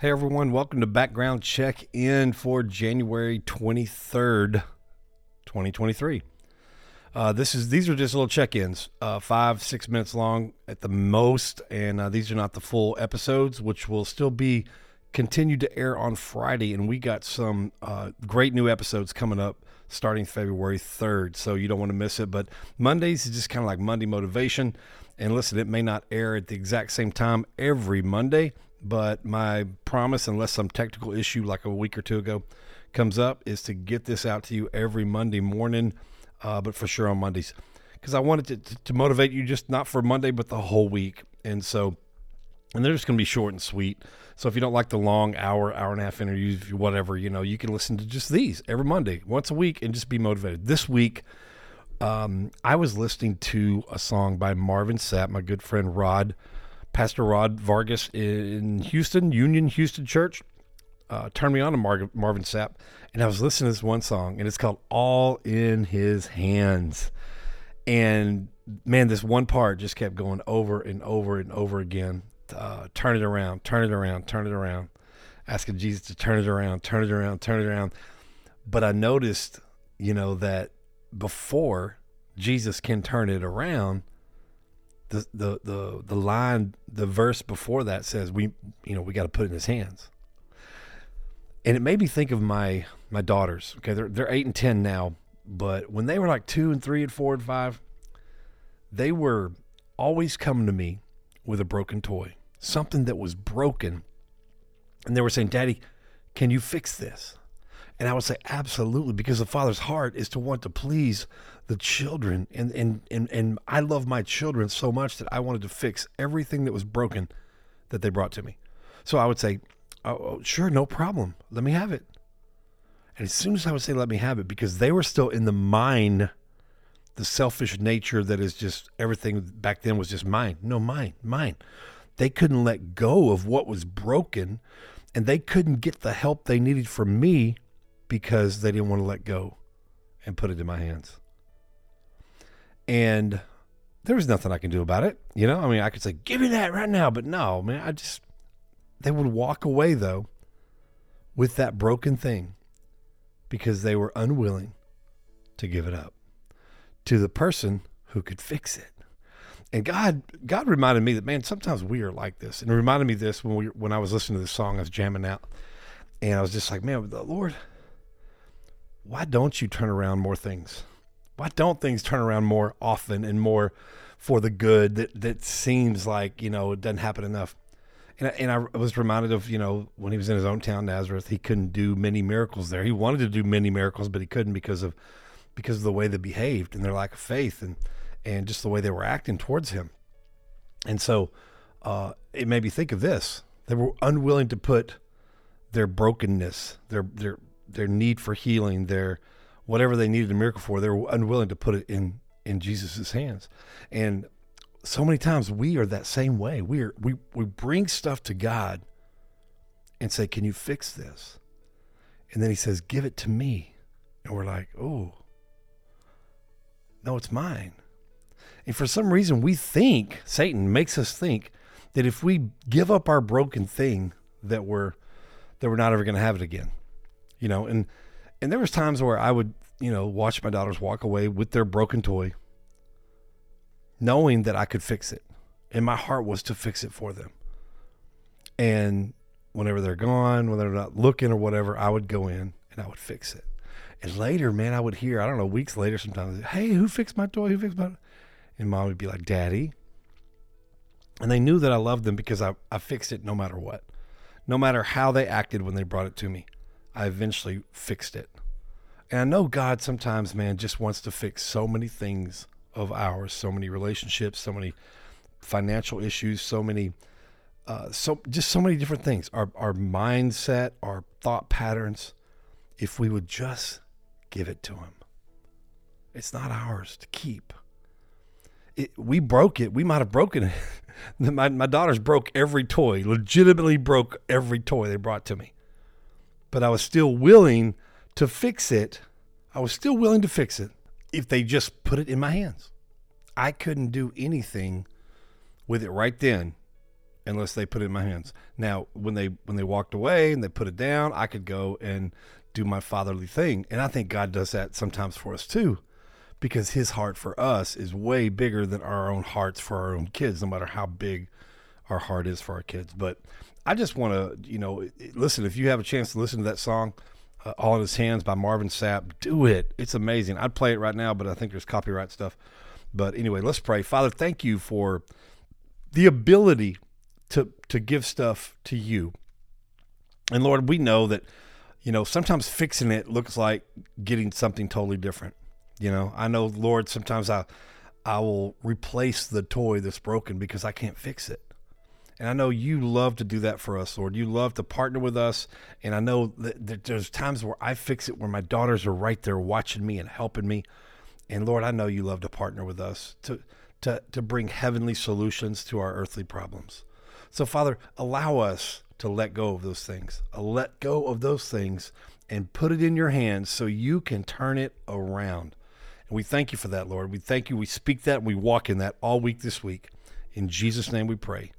Hey everyone, welcome to Background Check In for January 23rd, 2023. Uh, this is these are just little check-ins, uh, five six minutes long at the most, and uh, these are not the full episodes, which will still be continued to air on Friday. And we got some uh, great new episodes coming up starting February 3rd, so you don't want to miss it. But Mondays is just kind of like Monday motivation. And listen, it may not air at the exact same time every Monday, but my promise, unless some technical issue like a week or two ago comes up, is to get this out to you every Monday morning, uh, but for sure on Mondays. Because I wanted to, to motivate you just not for Monday, but the whole week. And so, and they're just going to be short and sweet. So if you don't like the long hour, hour and a half interviews, whatever, you know, you can listen to just these every Monday, once a week, and just be motivated. This week, um, I was listening to a song by Marvin Sapp, my good friend Rod, Pastor Rod Vargas in Houston, Union Houston Church. Uh, turned me on to Mar- Marvin Sapp, and I was listening to this one song, and it's called "All in His Hands." And man, this one part just kept going over and over and over again. Uh, turn it around, turn it around, turn it around, asking Jesus to turn it around, turn it around, turn it around. But I noticed, you know, that before Jesus can turn it around, the the the the line, the verse before that says we, you know, we got to put in His hands. And it made me think of my my daughters. Okay, they're they're eight and ten now, but when they were like two and three and four and five, they were always coming to me with a broken toy, something that was broken, and they were saying, "Daddy, can you fix this?" And I would say, absolutely, because the father's heart is to want to please the children. And, and, and, and I love my children so much that I wanted to fix everything that was broken that they brought to me. So I would say, oh, oh, sure, no problem. Let me have it. And as soon as I would say, let me have it, because they were still in the mine, the selfish nature that is just everything back then was just mine. No, mine, mine. They couldn't let go of what was broken and they couldn't get the help they needed from me because they didn't want to let go and put it in my hands. And there was nothing I can do about it. You know, I mean, I could say, give me that right now. But no, man, I just, they would walk away though with that broken thing because they were unwilling to give it up to the person who could fix it. And God, God reminded me that man, sometimes we are like this, and it reminded me this when we, when I was listening to this song, I was jamming out, and I was just like, man, the Lord, why don't you turn around more things? Why don't things turn around more often and more for the good that, that seems like, you know, it doesn't happen enough? And, and I was reminded of, you know, when he was in his own town, Nazareth, he couldn't do many miracles there. He wanted to do many miracles, but he couldn't because of because of the way they behaved and their lack of faith and and just the way they were acting towards him. And so uh, it made me think of this. They were unwilling to put their brokenness, their their their need for healing, their whatever they needed a miracle for, they were unwilling to put it in in Jesus's hands. And so many times we are that same way. We are we we bring stuff to God and say, "Can you fix this?" And then he says, "Give it to me." And we're like, "Oh. No, it's mine." And for some reason we think Satan makes us think that if we give up our broken thing that we're that we're not ever going to have it again you know, and and there was times where I would, you know, watch my daughters walk away with their broken toy, knowing that I could fix it, and my heart was to fix it for them. And whenever they're gone, when they're not looking or whatever, I would go in and I would fix it. And later, man, I would hear, I don't know, weeks later sometimes, hey, who fixed my toy? Who fixed my And mom would be like, Daddy. And they knew that I loved them because I, I fixed it no matter what. No matter how they acted when they brought it to me. I eventually fixed it. And I know God sometimes, man, just wants to fix so many things of ours, so many relationships, so many financial issues, so many, uh, so just so many different things. Our our mindset, our thought patterns. If we would just give it to Him, it's not ours to keep. It, we broke it. We might have broken it. my my daughters broke every toy. Legitimately broke every toy they brought to me but I was still willing to fix it. I was still willing to fix it if they just put it in my hands. I couldn't do anything with it right then unless they put it in my hands. Now, when they when they walked away and they put it down, I could go and do my fatherly thing. And I think God does that sometimes for us too, because His heart for us is way bigger than our own hearts for our own kids, no matter how big our heart is for our kids. But I just want to, you know, listen. If you have a chance to listen to that song, uh, "All in His Hands" by Marvin Sapp, do it. It's amazing. I'd play it right now, but I think there's copyright stuff. But anyway, let's pray. Father, thank you for the ability to to give stuff to you. And Lord, we know that you know sometimes fixing it looks like getting something totally different. You know, I know Lord, sometimes I I will replace the toy that's broken because I can't fix it. And I know you love to do that for us, Lord. You love to partner with us. And I know that there's times where I fix it where my daughters are right there watching me and helping me. And Lord, I know you love to partner with us to, to, to bring heavenly solutions to our earthly problems. So, Father, allow us to let go of those things. Uh, let go of those things and put it in your hands so you can turn it around. And we thank you for that, Lord. We thank you. We speak that. We walk in that all week this week. In Jesus' name we pray.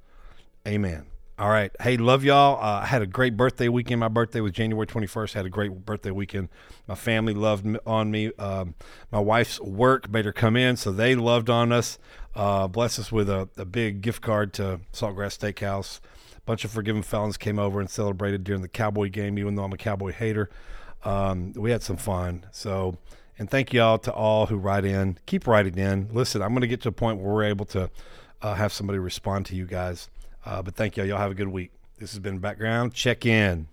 Amen. All right. Hey, love y'all. Uh, I had a great birthday weekend. My birthday was January 21st. Had a great birthday weekend. My family loved on me. Um, my wife's work made her come in, so they loved on us. Uh, us with a, a, big gift card to Saltgrass Steakhouse. A bunch of forgiven felons came over and celebrated during the Cowboy game, even though I'm a Cowboy hater. Um, we had some fun. So, and thank y'all to all who write in. Keep writing in. Listen, I'm going to get to a point where we're able to uh, have somebody respond to you guys. Uh, but thank y'all. Y'all have a good week. This has been Background Check In.